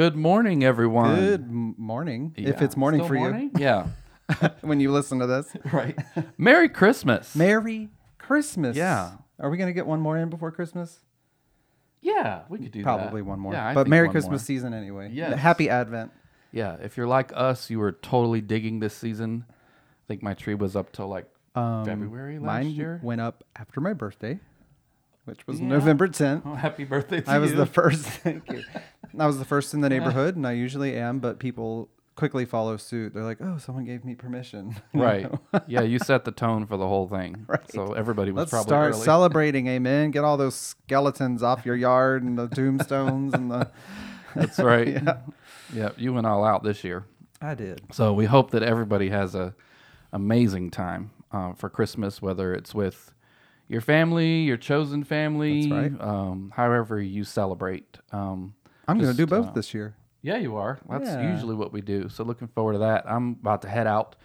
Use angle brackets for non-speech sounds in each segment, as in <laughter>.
Good morning, everyone. Good morning. If it's morning Still for morning? <laughs> Yeah. when you listen to this. <laughs> right. Merry Christmas. Merry Christmas. Yeah. Are we going to get one more in before Christmas? yeah, we could do that. Probably one more. Yeah, I but think Merry one Christmas more. season anyway. Yes. Happy Advent. Yeah, if you're like us, you were totally digging this season. I think my tree was up till like Um, February last Mine year. went up after my birthday, which was Yeah. November 10th. Oh, happy birthday to I was you. the first. <laughs> Thank you. I was the first in the neighborhood, and I usually am. But people quickly follow suit. They're like, "Oh, someone gave me permission." <laughs> Right. yeah, you set the tone for the whole thing. <laughs> Right. So everybody was Let's probably start early. celebrating. Amen. Get all those skeletons off your yard and the tombstones and the. That's right. Yeah. yeah, you went all out this year. I did. So we hope that everybody has a amazing time uh, for Christmas, whether it's with your family, your chosen family, That's right. um, however you celebrate. Um, I'm going to do both uh, this year. yeah, you are. That's Yeah. usually what we do. So looking forward to that. I'm about to head out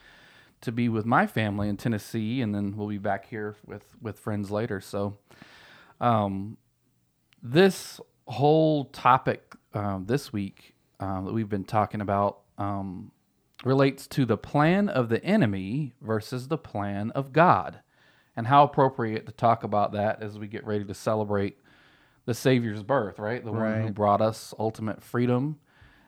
to be with my family in Tennessee, and then we'll be back here with with friends later. So, um, this whole topic um, this week um, that we've been talking about um, relates to the plan of the enemy versus the plan of God, and how appropriate to talk about that as we get ready to celebrate the Savior's birth, right? The one who brought us ultimate freedom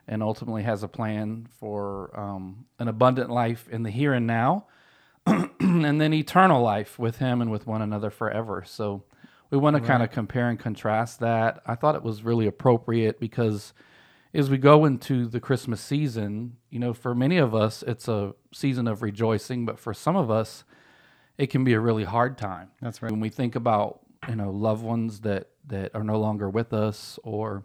and ultimately has a plan for um, an abundant life in the here and now, <clears throat> and then eternal life with Him and with one another forever. So we want to kind of compare and contrast that. I thought it was really appropriate because as we go into the Christmas season, you know, for many of us, it's a season of rejoicing, but for some of us, it can be a really hard time. That's right. when we think about you know loved ones that that are no longer with us or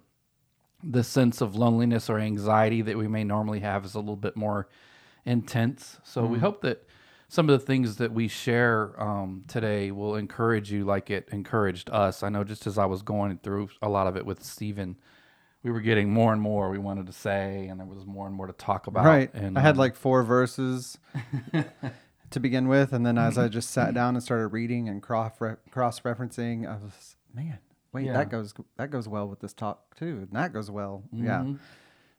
the sense of loneliness or anxiety that we may normally have is a little bit more intense. So we hope that some of the things that we share um, today will encourage you like it encouraged us. I know just as i was going through a lot of it with stephen we were getting more and more we wanted to say and there was more and more to talk about Right. and I had um, like four verses <laughs> to begin with, and then as I just sat down and started reading and cross cross referencing, I was man, wait, Yeah. that goes that goes well with this talk too, and that goes well, yeah. Mhm.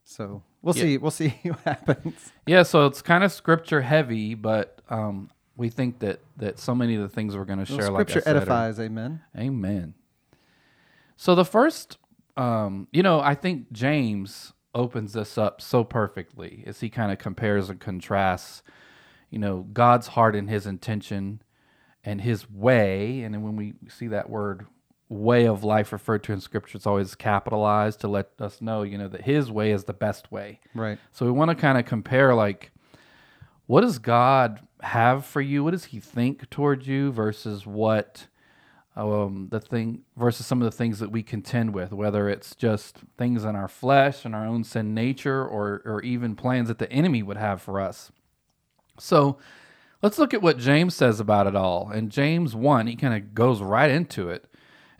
So we'll Yeah. see. We'll see <laughs> what happens. Yeah, so it's kind of scripture heavy, but um, we think that that so many of the things we're going to Well, share, like scripture are- edifies. Amen. Amen. So the first, um, you know, I think James opens this up so perfectly as he kind of compares and contrasts, you know, God's heart and His intention and His way, and then when we see that word way of life referred to in Scripture, it's always capitalized to let us know, you know, that His way is the best way. Right. So we want to kind of compare like what does God have for you? What does he think towards you versus what um, the thing versus some of the things that we contend with, whether it's just things in our flesh and our own sin nature or or even plans that the enemy would have for us. So let's look at what James says about it all. In James 1, he kind of goes right into it.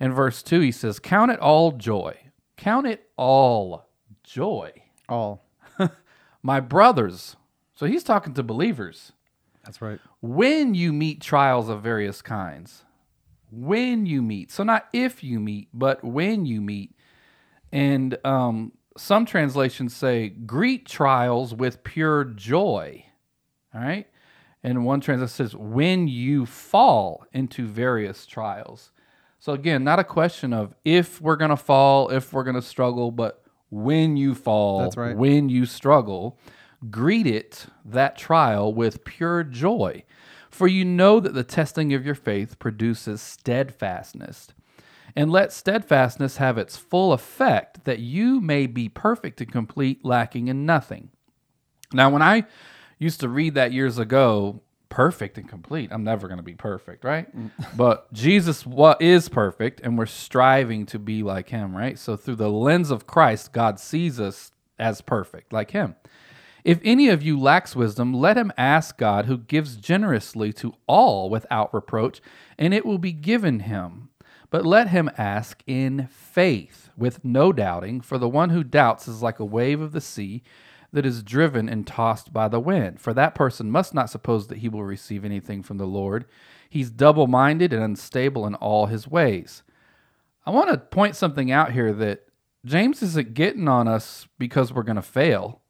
In verse 2, he says, Count it all joy. Count it all joy All. <laughs> my brothers. So he's talking to believers. That's right. When you meet trials of various kinds, when you meet, so not if you meet, but when you meet. And um, some translations say, greet trials with pure joy. All right. And one translation says, when you fall into various trials. So again, not a question of if we're going to fall, if we're going to struggle, but when you fall, That's right. when you struggle, greet it, that trial, with pure joy. For you know that the testing of your faith produces steadfastness. And let steadfastness have its full effect, that you may be perfect and complete, lacking in nothing. Now, when I used to read that years ago, perfect and complete, I'm never going to be perfect, right? Mm. <laughs> but Jesus wa- is perfect, and we're striving to be like him, right? So, through the lens of Christ, God sees us as perfect, like him. If any of you lacks wisdom, let him ask God, who gives generously to all without reproach, and it will be given him. But let him ask in faith, with no doubting, for the one who doubts is like a wave of the sea that is driven and tossed by the wind. For that person must not suppose that he will receive anything from the Lord. He's double minded and unstable in all his ways. I want to point something out here that James isn't getting on us because we're going to fail.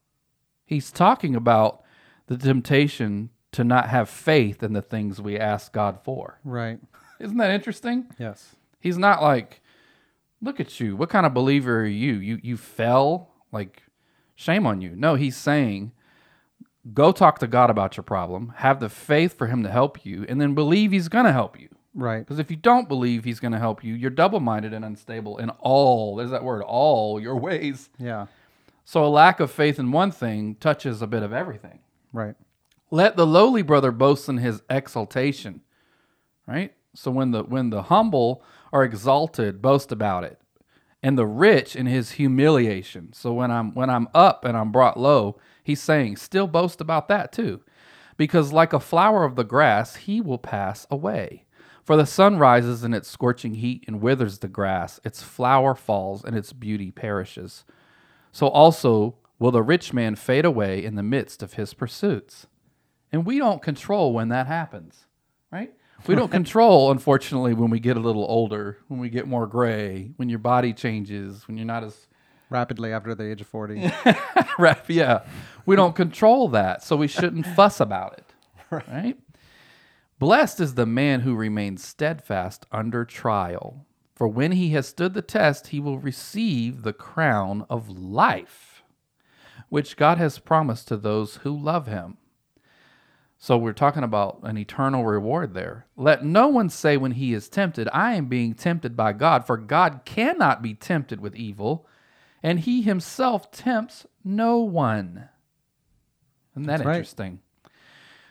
He's talking about the temptation to not have faith in the things we ask God for. Right. Isn't that interesting? Yes. He's not like, look at you. What kind of believer are you? You you fell? Like shame on you. No, he's saying go talk to God about your problem, have the faith for him to help you, and then believe he's going to help you. Right. Because if you don't believe he's going to help you, you're double minded and unstable in all, there's that word, all your ways. Yeah. So a lack of faith in one thing touches a bit of everything. Right. Let the lowly brother boast in his exaltation. Right? So when the when the humble are exalted, boast about it. And the rich in his humiliation. So when I'm when I'm up and I'm brought low, he's saying, still boast about that too. Because like a flower of the grass, he will pass away. For the sun rises in its scorching heat and withers the grass, its flower falls and its beauty perishes. So also will the rich man fade away in the midst of his pursuits. And we don't control when that happens, right? We don't <laughs> control, unfortunately, when we get a little older, when we get more gray, when your body changes, when you're not as Rapidly after the age of 40. <laughs> rap. Yeah, we don't control that, so we shouldn't <laughs> fuss about it, right? Blessed is the man who remains steadfast under trial, for when he has stood the test, he will receive the crown of life, which God has promised to those who love him. So we're talking about an eternal reward there. Let no one say when he is tempted, I am being tempted by God, for God cannot be tempted with evil, and he himself tempts no one. Isn't that That's right. interesting?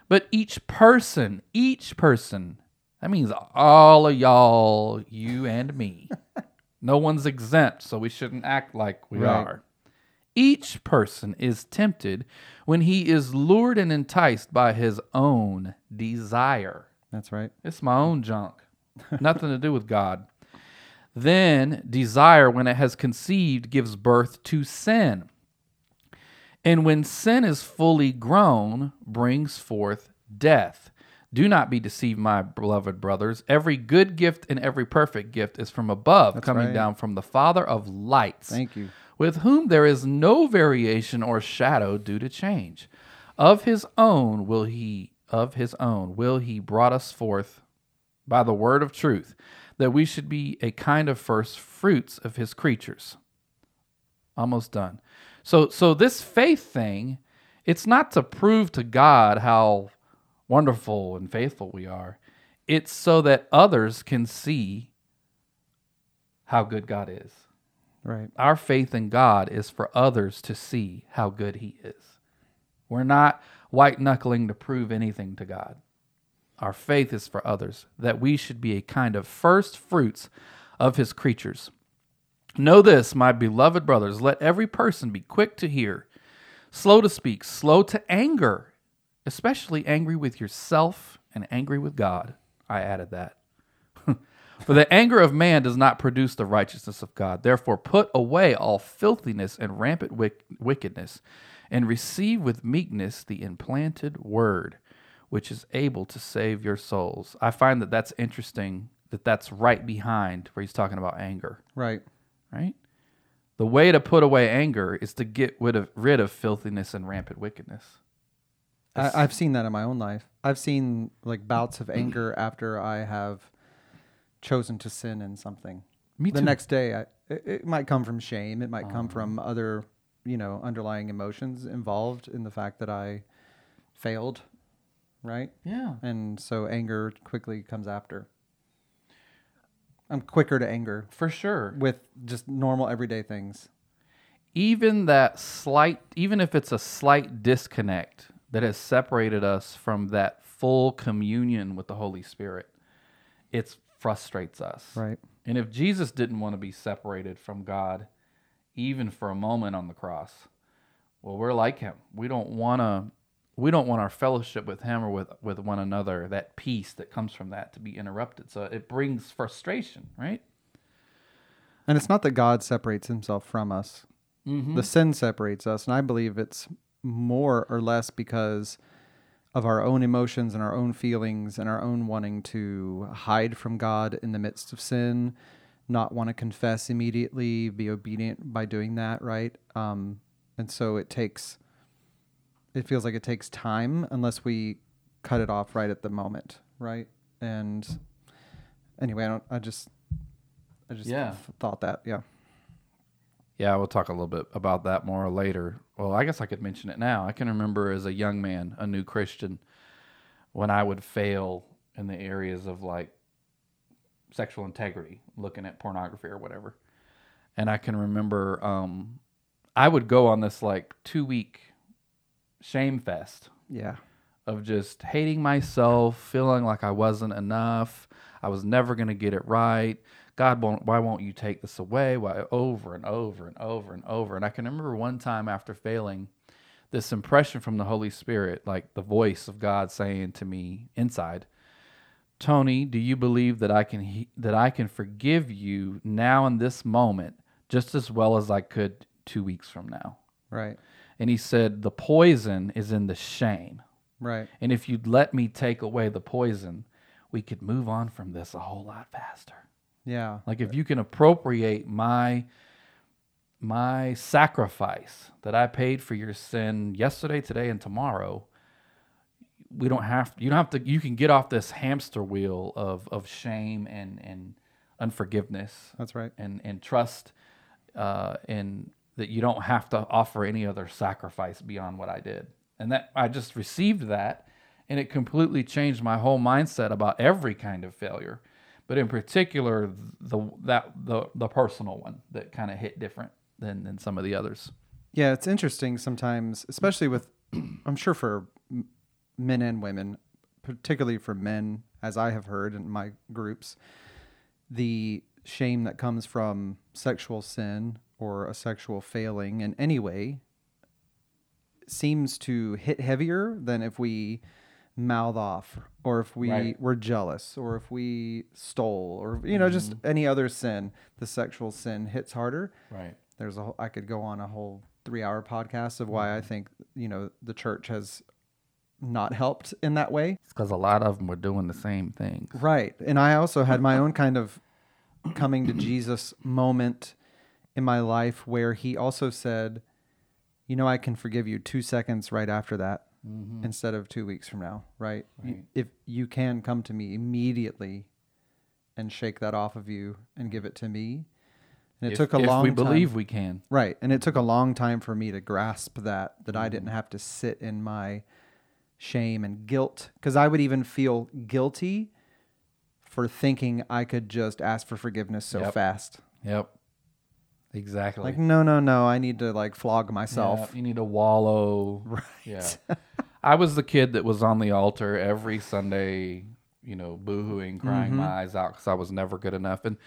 But each person, each person, that means all of y'all, you and me. <laughs> no one's exempt, so we shouldn't act like we Right. are. Each person is tempted when he is lured and enticed by his own desire. That's right. It's my own junk. Nothing to do with God. Then desire, when it has conceived, gives birth to sin. And when sin is fully grown, brings forth death. Do not be deceived, my beloved brothers. Every good gift and every perfect gift is from above, coming right. down from the Father of lights Thank you. With whom there is no variation or shadow due to change. Of his own will he of his own will he brought us forth by the word of truth, that we should be a kind of first fruits of his creatures. Almost done. So so this faith thing, it's not to prove to God how wonderful and faithful we are. It's so that others can see how good God is. Right. Our faith in God is for others to see how good He is. We're not white knuckling to prove anything to God. Our faith is for others, that we should be a kind of first fruits of His creatures. Know this, my beloved brothers, let every person be quick to hear, slow to speak, slow to anger, especially angry with yourself and angry with God. I added that. For the anger of man does not produce the righteousness of God. Therefore, put away all filthiness and rampant wick- wickedness, and receive with meekness the implanted word, which is able to save your souls. I find that that's interesting that that's right behind where he's talking about anger, Right. right? The way to put away anger is to get rid of, rid of filthiness and rampant wickedness. I, I've seen that in my own life. I've seen like bouts of anger after I have chosen to sin in something. Me the too. next day, I, it, it might come from shame. It might come ah. from other, you know, underlying emotions involved in the fact that I failed, right? yeah. And so anger quickly comes after. I'm quicker to anger For sure. with just normal everyday things. even that slight, even if it's a slight disconnect that has separated us from that full communion with the Holy Spirit, it frustrates us. Right. And if Jesus didn't want to be separated from God, even for a moment on the cross, well, we're like him. We don't want to. We don't want our fellowship with him or with, with one another, that peace that comes from that, to be interrupted. So it brings frustration, right? And it's not that God separates himself from us. Mm-hmm. The sin separates us. And I believe it's more or less because of our own emotions and our own feelings and our own wanting to hide from God in the midst of sin, not want to confess immediately, be obedient by doing that, right? Um, and so it takes, it feels like it takes time unless we cut it off right at the moment, right? And anyway, I don't, I just, I just Yeah. thought that, yeah. Yeah, we'll talk a little bit about that more later. Well, I guess I could mention it now. I can remember as a young man, a new Christian, when I would fail in the areas of like sexual integrity, looking at pornography or whatever. And I can remember um, I would go on this like two week shame fest Yeah. of just hating myself, feeling like I wasn't enough. I was never going to get it right. God, won't, why won't you take this away? Why over and over and over and over? And I can remember one time after failing, this impression from the Holy Spirit, like the voice of God saying to me inside, Tony, do you believe that I can he- that I can forgive you now in this moment just as well as I could 2 weeks from now? Right. And he said the poison is in the shame. Right. And if you'd let me take away the poison, we could move on from this a whole lot faster. Yeah. Like if you can appropriate my my sacrifice that I paid for your sin yesterday, today, and tomorrow, we don't have you don't have to you can get off this hamster wheel of of shame and and unforgiveness That's right. and and trust uh, in that you don't have to offer any other sacrifice beyond what I did. And that I just received that, and it completely changed my whole mindset about every kind of failure, but in particular the that the the personal one that kind of hit different than than some of the others. Yeah, it's interesting sometimes, especially with, <clears throat> I'm sure for men and women, particularly for men, as I have heard in my groups, the shame that comes from sexual sin or a sexual failing in any way seems to hit heavier than if we mouth off or if we Right. were jealous or if we stole or you know just mm-hmm. any other sin the sexual sin hits harder Right. there's a whole- I could go on a whole three hour podcast of why I mm-hmm. think you know the church has not helped in that way. It's because a lot of them were doing the same things. Right. And I also had my own kind of coming to Jesus moment in my life where he also said, you know, I can forgive you two seconds right after that instead of two weeks from now, right? You- If you can come to me immediately and shake that off of you and give it to me. And it If- took a if long we time. believe we can. Right. And it took a long time for me to grasp that, that I Mm-hmm. didn't have to sit in my shame and guilt. Because I would even feel guilty for thinking I could just ask for forgiveness so Yep. fast. Yep. Exactly. Like, no, no, no. I need to like flog myself. Yeah, you need to wallow. <laughs> Right. Yeah. I was the kid that was on the altar every Sunday, you know, boohooing, crying Mm-hmm. my eyes out because I was never good enough. And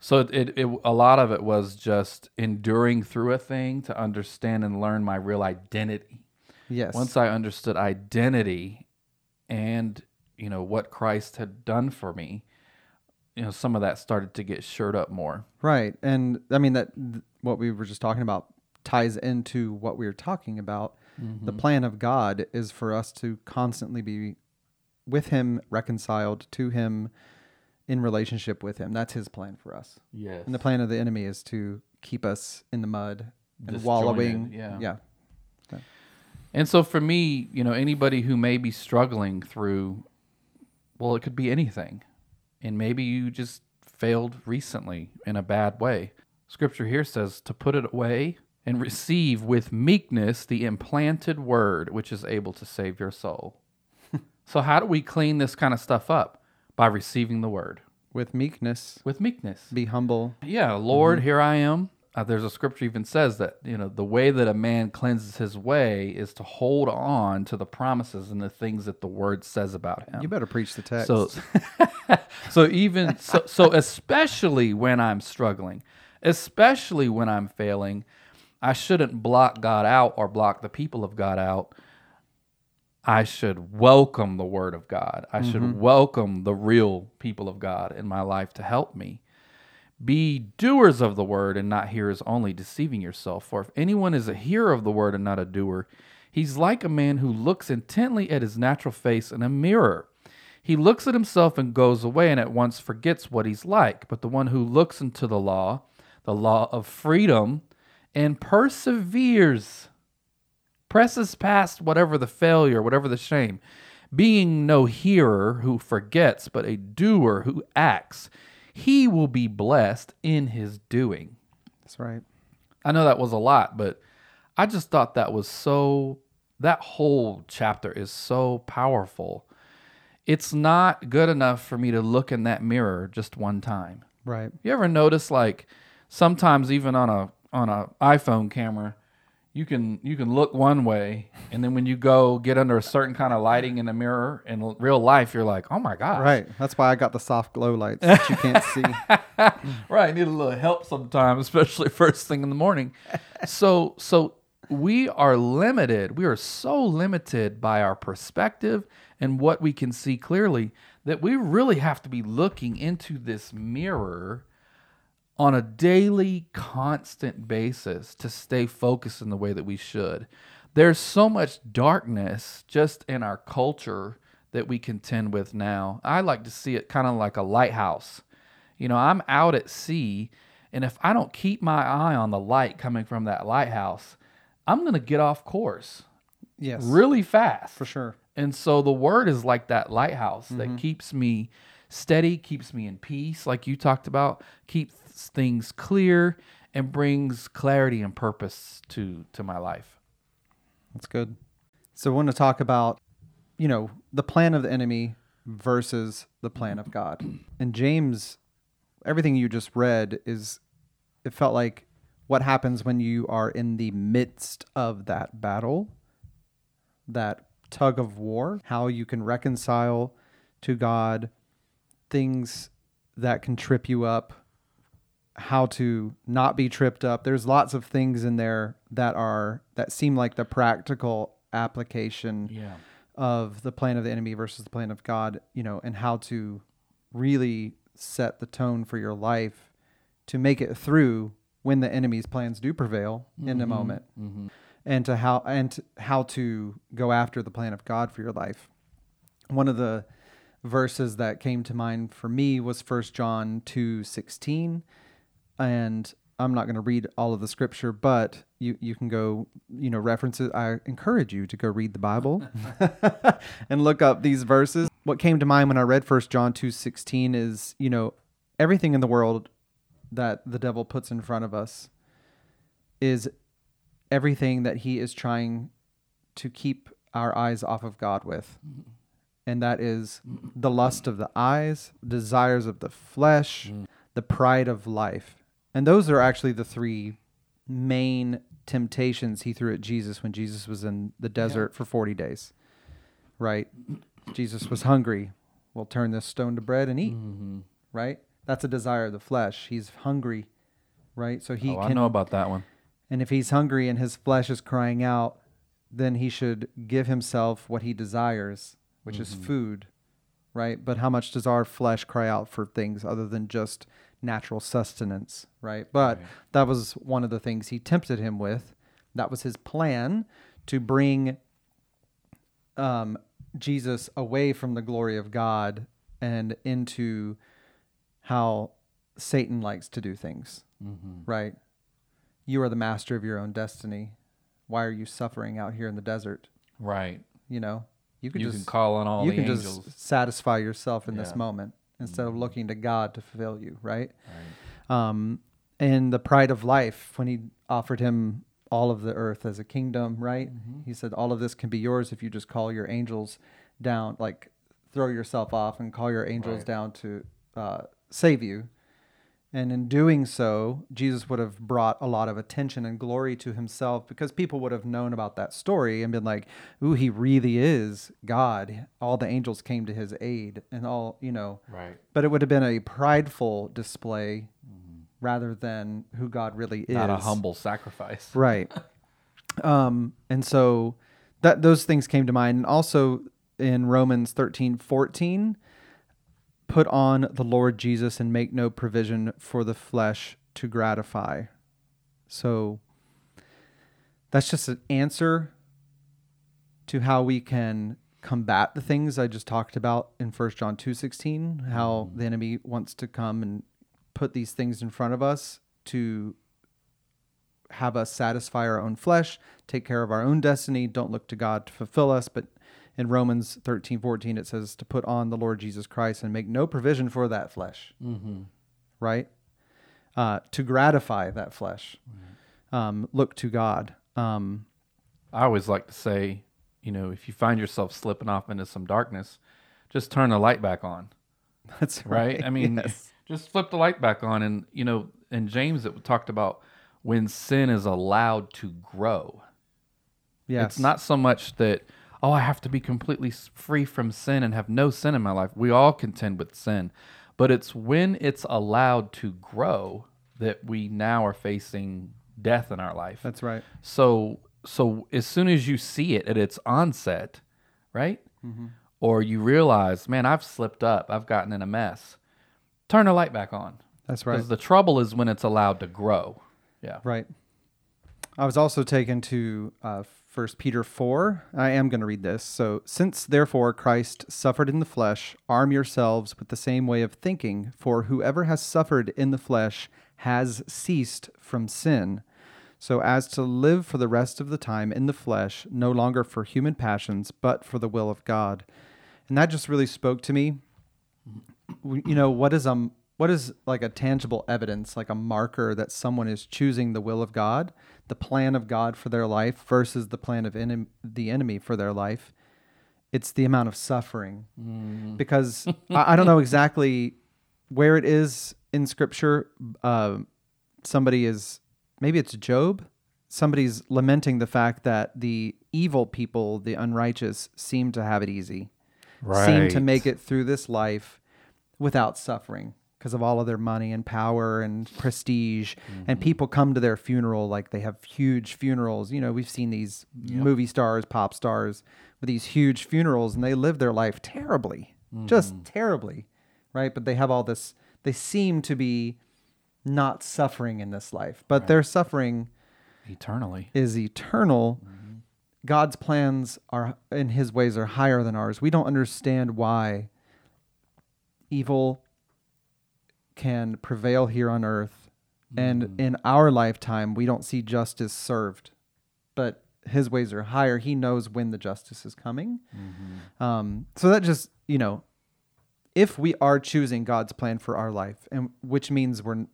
so it, it, it, a lot of it was just enduring through a thing to understand and learn my real identity. Yes. Once I understood identity and, you know, what Christ had done for me, you know, some of that started to get shored up more. Right. And I mean, that th- what we were just talking about ties into what we were talking about. Mm-hmm. The plan of God is for us to constantly be with Him, reconciled to Him, in relationship with Him. That's His plan for us. Yes. And the plan of the enemy is to keep us in the mud and Disjointed, wallowing. yeah. Yeah. And so for me, you know, anybody who may be struggling through, well, it could be anything. And maybe you just failed recently in a bad way. Scripture here says to put it away and receive with meekness the implanted word which is able to save your soul. <laughs> so, how do we clean this kind of stuff up? By receiving the word With meekness, with meekness. be humble. Yeah, Lord, mm-hmm. here I am. Uh, there's a scripture even says that you know the way that a man cleanses his way is to hold on to the promises and the things that the word says about him. You better preach the text. So, <laughs> so even so, so especially when I'm struggling, especially when I'm failing, I shouldn't block God out or block the people of God out. I should welcome the word of God. I should welcome the real people of God in my life to help me. Be doers of the word and not hearers only, deceiving yourself. For if anyone is a hearer of the word and not a doer, he's like a man who looks intently at his natural face in a mirror. He looks at himself and goes away and at once forgets what he's like. But the one who looks into the law, the law of freedom, and perseveres, presses past whatever the failure, whatever the shame, being no hearer who forgets, but a doer who acts, he will be blessed in his doing. That's right. I know that was a lot, but I just thought that was so, that whole chapter is so powerful. It's not good enough for me to look in that mirror just one time. Right. You ever notice like sometimes even on a on a iPhone camera, you can you can look one way, and then when you go get under a certain kind of lighting in the mirror in l- real life, you're like, oh my god Right. That's why I got the soft glow lights that you can't see. <laughs> right. I need a little help sometimes, especially <laughs> first thing in the morning. so so we are limited. We are so limited by our perspective and what we can see clearly that we really have to be looking into this mirror on a daily, constant basis to stay focused in the way that we should. There's so much darkness just in our culture that we contend with now. I like to see it kind of like a lighthouse. You know, I'm out at sea, and if I don't keep my eye on the light coming from that lighthouse, I'm going to get off course Yes. really fast. For sure. And so the word is like that lighthouse that mm-hmm. keeps me steady, keeps me in peace, like you talked about, keeps things clear, and brings clarity and purpose to to my life. That's good. So I want to talk about, you know, the plan of the enemy versus the plan of God. <clears throat> And James, everything you just read is, it felt like what happens when you are in the midst of that battle, that tug of war, how you can reconcile to God things that can trip you up, how to not be tripped up. There's lots of things in there that are that seem like the practical application Yeah. of the plan of the enemy versus the plan of God, you know, and how to really set the tone for your life to make it through when the enemy's plans do prevail in a mm-hmm. moment. Mm-hmm. And to how and to how to go after the plan of God for your life. One of the verses that came to mind for me was 1 John 2:16 and I'm not going to read all of the scripture, but you, you can go, you know, references. I encourage you to go read the Bible <laughs> and look up these verses. What came to mind when I read 1 John 2:16 is, you know, everything in the world that the devil puts in front of us is everything that he is trying to keep our eyes off of God with. And that is the lust of the eyes, desires of the flesh, mm. the pride of life. And those are actually the three main temptations he threw at Jesus when Jesus was in the desert for 40 days. Right? Jesus was hungry. We'll turn this stone to bread and eat. Mm-hmm. Right? That's a desire of the flesh. He's hungry. Right? So he oh, I know about that one. and if he's hungry and his flesh is crying out, then he should give himself what he desires, which is mm-hmm. food, right? But how much does our flesh cry out for things other than just natural sustenance, right? But that was one of the things he tempted him with. That was his plan to bring um, Jesus away from the glory of God and into how Satan likes to do things, right? You are the master of your own destiny. Why are you suffering out here in the desert? Right. You know, you can You just can call on all you can angels. just satisfy yourself in this moment instead of looking to God to fulfill you, right? Um, and the pride of life when he offered him all of the earth as a kingdom, right? He said, "All of this can be yours if you just call your angels down, like throw yourself off and call your angels Right. down to uh, save you." And in doing so, Jesus would have brought a lot of attention and glory to himself because people would have known about that story and been like, ooh, he really is God. All the angels came to his aid and all, you know. Right. But it would have been a prideful display rather than who God really is. Not a humble sacrifice. <laughs> Right. um, and so that those things came to mind. And also in Romans 13, 14, put on the Lord Jesus and make no provision for the flesh to gratify. So that's just an answer to how we can combat the things I just talked about in 1 John 2:16, how mm-hmm. the enemy wants to come and put these things in front of us to have us satisfy our own flesh, take care of our own destiny, don't look to God to fulfill us, but in Romans 13, 14, it says to put on the Lord Jesus Christ and make no provision for that flesh, Mm-hmm. right? Uh, to gratify that flesh. Um, look to God. Um, I always like to say, you know, if you find yourself slipping off into some darkness, just turn the light back on, <laughs> that's right? right. I mean, Yes. just flip the light back on. And, you know, in James, it talked about when sin is allowed to grow. yes. It's not so much that, oh, I have to be completely free from sin and have no sin in my life. We all contend with sin. But it's when it's allowed to grow that we now are facing death in our life. That's right. So so as soon as you see it at its onset, right? Or you realize, man, I've slipped up, I've gotten in a mess. Turn the light back on. That's right. Because the trouble is when it's allowed to grow. Yeah. Right. I was also taken to uh, 1 Peter 4. I am going to read this. So, since therefore Christ suffered in the flesh, arm yourselves with the same way of thinking, for whoever has suffered in the flesh has ceased from sin, so as to live for the rest of the time in the flesh, no longer for human passions, but for the will of God. And that just really spoke to me you know what is um what is like a tangible evidence like a marker that someone is choosing the will of god the plan of god for their life versus the plan of the enemy for their life it's the amount of suffering. Because <laughs> I, I don't know exactly where it is in scripture uh, somebody is maybe it's job somebody's lamenting the fact that the evil people the unrighteous seem to have it easy right. seem to make it through this life without suffering because of all of their money and power and prestige. And mm-hmm. people come to their funeral like they have huge funerals. You know, we've seen these movie stars, pop stars with these huge funerals, and they live their life terribly, just mm-hmm. terribly, right? But they have all this, they seem to be not suffering in this life, but their suffering Eternally. is eternal. Mm-hmm. God's plans are and his ways are higher than ours. We don't understand why evil can prevail here on earth and mm. in our lifetime we don't see justice served. But his ways are higher. He knows when the justice is coming. Mm-hmm. Um, so that just, you know, if we are choosing God's plan for our life, and which means we're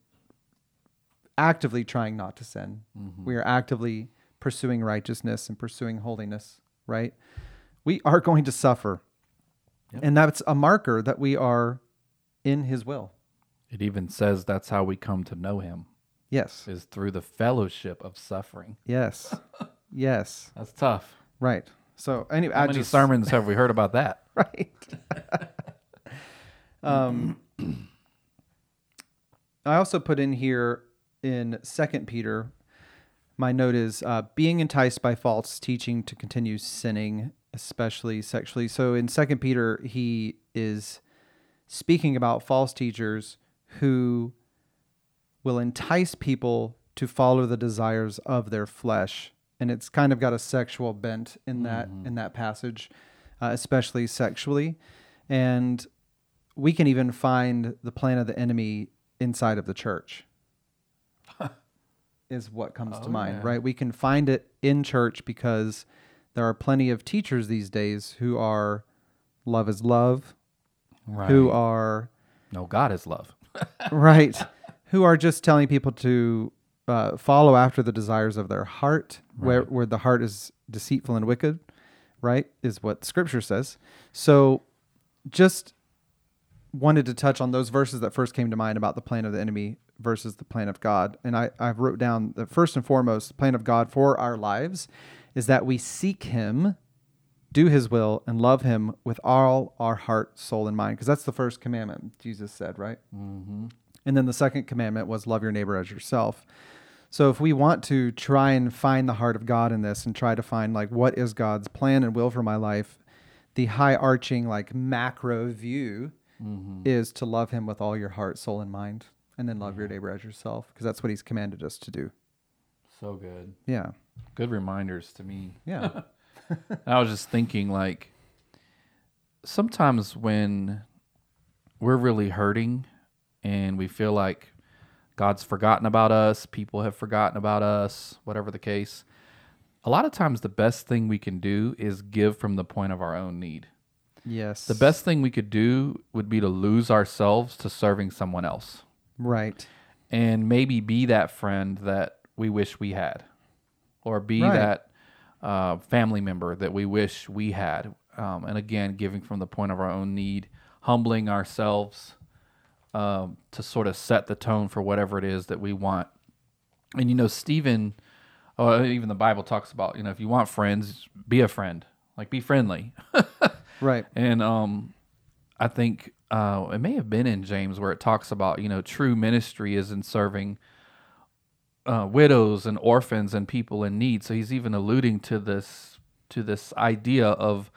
actively trying not to sin, mm-hmm. we are actively pursuing righteousness and pursuing holiness, right? We are <laughs> going to suffer. Yep. And that's a marker that we are in his will. It even says that's how we come to know him Yes. is through the fellowship of suffering. Yes. <laughs> yes. That's tough. Right. So anyway, How I many just sermons have we heard about that? <laughs> right. <laughs> um, I also put in here in Second Peter. My note is uh, being enticed by false teaching to continue sinning, especially sexually. So in Second Peter, he is speaking about false teachers who will entice people to follow the desires of their flesh and it's kind of got a sexual bent in that in that passage uh, especially sexually and we can even find the plan of the enemy inside of the church <laughs> is what comes to Oh, mind yeah. right we can find it in church because there are plenty of teachers these days who are love is love Right. who are no, God is love. Right. Who are just telling people to uh, follow after the desires of their heart where, Right. where the heart is deceitful and wicked right is what scripture says. So just wanted to touch on those verses that first came to mind about the plan of the enemy versus the plan of god. And i, I wrote down the first and foremost plan of god for our lives is that we seek him do his will and love him with all our heart soul and mind because that's the first commandment jesus said right Mm-hmm. and then the second commandment was love your neighbor as yourself. So if we want to try and find the heart of God in this and try to find like what is God's plan and will for my life, the high arching like macro view Mm-hmm. is to love him with all your heart, soul and mind and then love Mm-hmm. your neighbor as yourself because that's what he's commanded us to do. So good. Yeah. Good reminders to me. Yeah. <laughs> I was just thinking, like, sometimes when we're really hurting and we feel like God's forgotten about us, people have forgotten about us, whatever the case, a lot of times the best thing we can do is give from the point of our own need. Yes. The best thing we could do would be to lose ourselves to serving someone else Right. and maybe be that friend that we wish we had or be Right. that uh, family member that we wish we had. Um, and again, giving from the point of our own need, humbling ourselves um, to sort of set the tone for whatever it is that we want. And you know, Stephen, or even the Bible talks about, you know, if you want friends, be a friend, like be friendly. <laughs> Right. And um, I think uh, it may have been in James where it talks about you know true ministry is in serving uh, widows and orphans and people in need. So he's even alluding to this to this idea of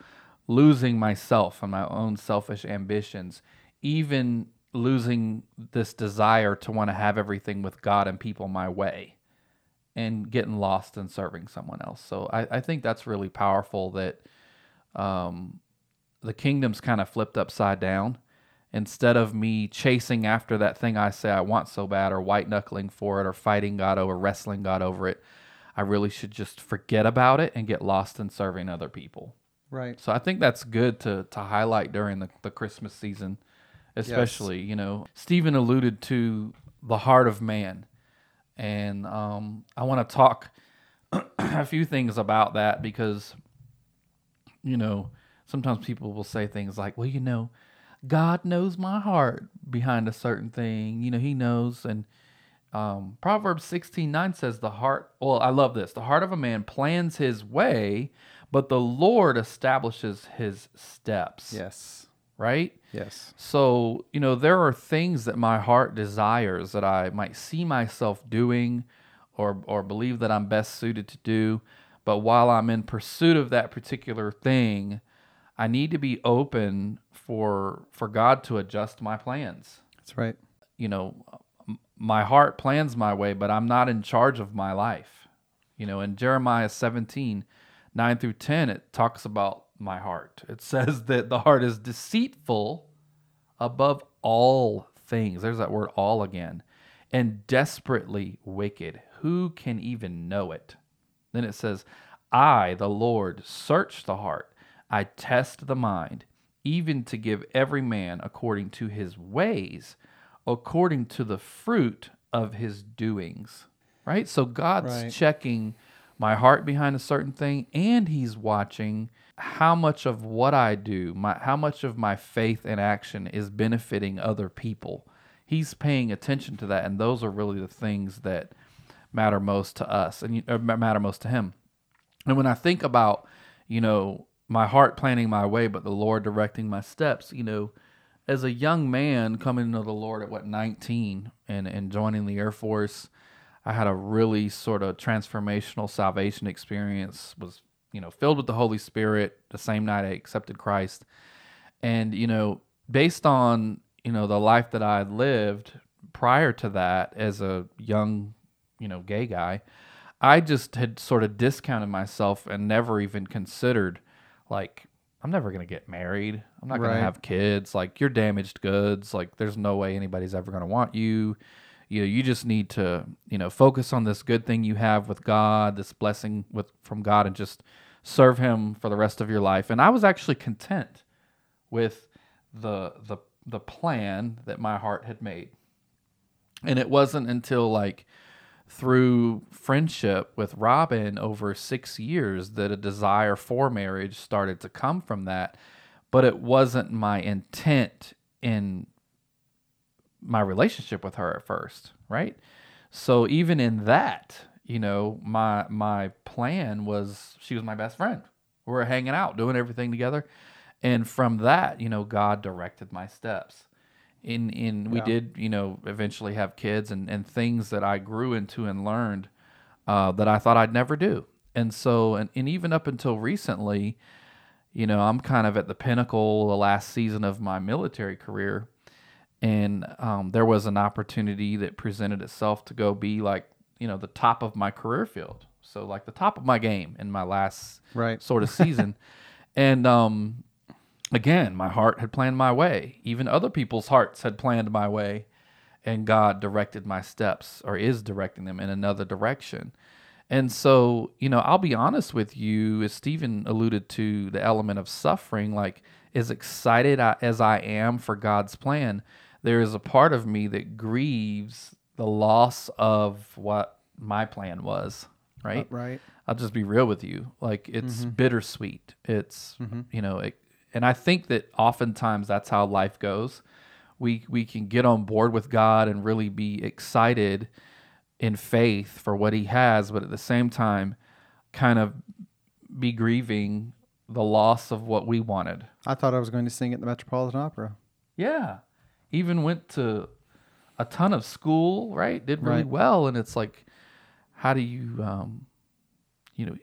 losing myself and my own selfish ambitions, even losing this desire to want to have everything with God and people my way, and getting lost in serving someone else. So I, I think that's really powerful that um, the kingdom's kind of flipped upside down. Instead of me chasing after that thing I say I want so bad, or white knuckling for it, or fighting God over, wrestling God over it, I really should just forget about it and get lost in serving other people. Right. So I think that's good to to highlight during the, the Christmas season, especially. You know, Stephen alluded to the heart of man, and um, I want to talk <clears throat> a few things about that because, you know, sometimes people will say things like, "Well, you know, God knows my heart behind a certain thing. You know, He knows." And um, Proverbs sixteen nine says, "The heart." Well, I love this. The heart of a man plans his way, but the Lord establishes his steps. Yes. Right. Yes. So, you know, there are things that my heart desires that I might see myself doing or or believe that I'm best suited to do, but while I'm in pursuit of that particular thing, I need to be open for for God to adjust my plans. That's right. You know, my heart plans my way, but I'm not in charge of my life. You know, in Jeremiah 17, 9 through 10, it talks about my heart. It <laughs> says that the heart is deceitful above all things. There's that word all again. And desperately wicked. Who can even know it? Then it says, I, the Lord, search the heart. I test the mind, even to give every man according to his ways, according to the fruit of his doings. Right? So God's Right. checking my heart behind a certain thing, and He's watching how much of what I do, my how much of my faith and action is benefiting other people. He's paying attention to that, and those are really the things that matter most to us and uh, ma- matter most to Him. And when I think about, you know, my heart planning my way, but the Lord directing my steps, you know, as a young man coming to the Lord at what 19 and and joining the Air Force, I had a really sort of transformational salvation experience. Was you know filled with the Holy Spirit the same night I accepted Christ, and you know based on you know the life that I had lived prior to that as a young you know gay guy, I just had sort of discounted myself and never even considered like I'm never gonna get married. I'm not Right. gonna have kids. Like you're damaged goods. Like there's no way anybody's ever gonna want you. You know, you just need to, you know, focus on this good thing you have with God, this blessing with from God, and just serve Him for the rest of your life. And I was actually content with the the the plan that my heart had made. And it wasn't until like through friendship with Robin over six years that a desire for marriage started to come from that. But it wasn't my intent in my relationship with her at first, right? So even in that, you know, my my plan was she was my best friend. We were hanging out, doing everything together. And from that, you know, God directed my steps in in we Yeah. did you know eventually have kids and and things that I grew into and learned uh, that I thought I'd never do and so and, and even up until recently you know I'm kind of at the pinnacle the last season of my military career and um, there was an opportunity that presented itself to go be like you know the top of my career field so like the top of my game in my last Right. sort of <laughs> season. and um, again, my heart had planned my way. Even other people's hearts had planned my way, and God directed my steps or is directing them in another direction. And so, you know, I'll be honest with you, as Stephen alluded to the element of suffering, like as excited as I am for God's plan, there is a part of me that grieves the loss of what my plan was, right? Uh, right. I'll just be real with you. Like it's bittersweet. It's you know, it, and I think that oftentimes that's how life goes. We we can get on board with God and really be excited in faith for what he has, but at the same time kind of be grieving the loss of what we wanted. I thought I was going to sing at the Metropolitan Opera. Yeah. Even went to a ton of school, right? Did really Right. well. And it's like, how do you, um, you know,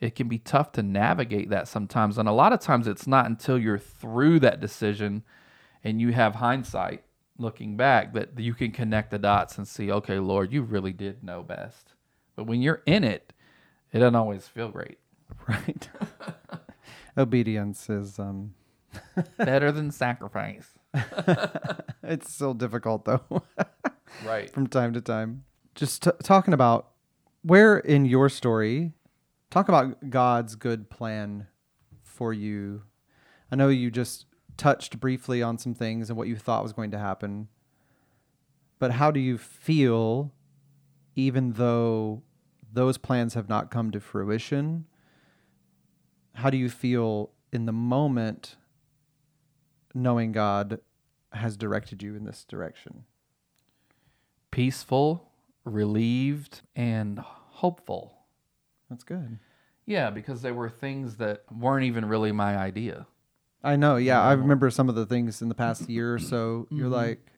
it can be tough to navigate that sometimes. And a lot of times it's not until you're through that decision and you have hindsight looking back that you can connect the dots and see, okay, Lord, you really did know best. But when you're in it, it doesn't always feel great. <laughs> Right. <laughs> Obedience is um <laughs> Better than sacrifice. it's still difficult though Right. from time to time. Just t- talking about where in your story talk about God's good plan for you. I know you just touched briefly on some things and what you thought was going to happen. But how do you feel even though those plans have not come to fruition? How do you feel in the moment knowing God has directed you in this direction? peaceful, relieved, and hopeful. That's good. Yeah, because they were things that weren't even really my idea. I know. Yeah, I remember some of the things in the past year or so. You're mm-hmm. like,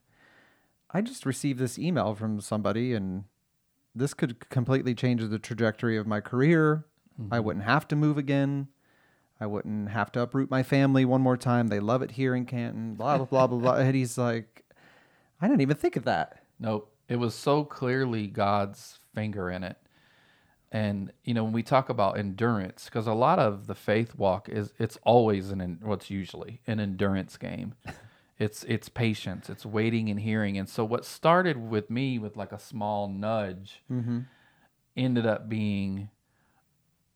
I just received this email from somebody, and this could completely change the trajectory of my career. I mm-hmm. wouldn't have to move again. I wouldn't have to uproot my family one more time. They love it here in Canton. Blah blah blah blah blah. And he's like, I didn't even think of that. Nope. It was so clearly God's finger in it. And you know, when we talk about endurance, because a lot of the faith walk is it's always an what's usually an endurance game. <laughs> It's it's patience, it's waiting and hearing. And so what started with me with like a small nudge mm-hmm. ended up being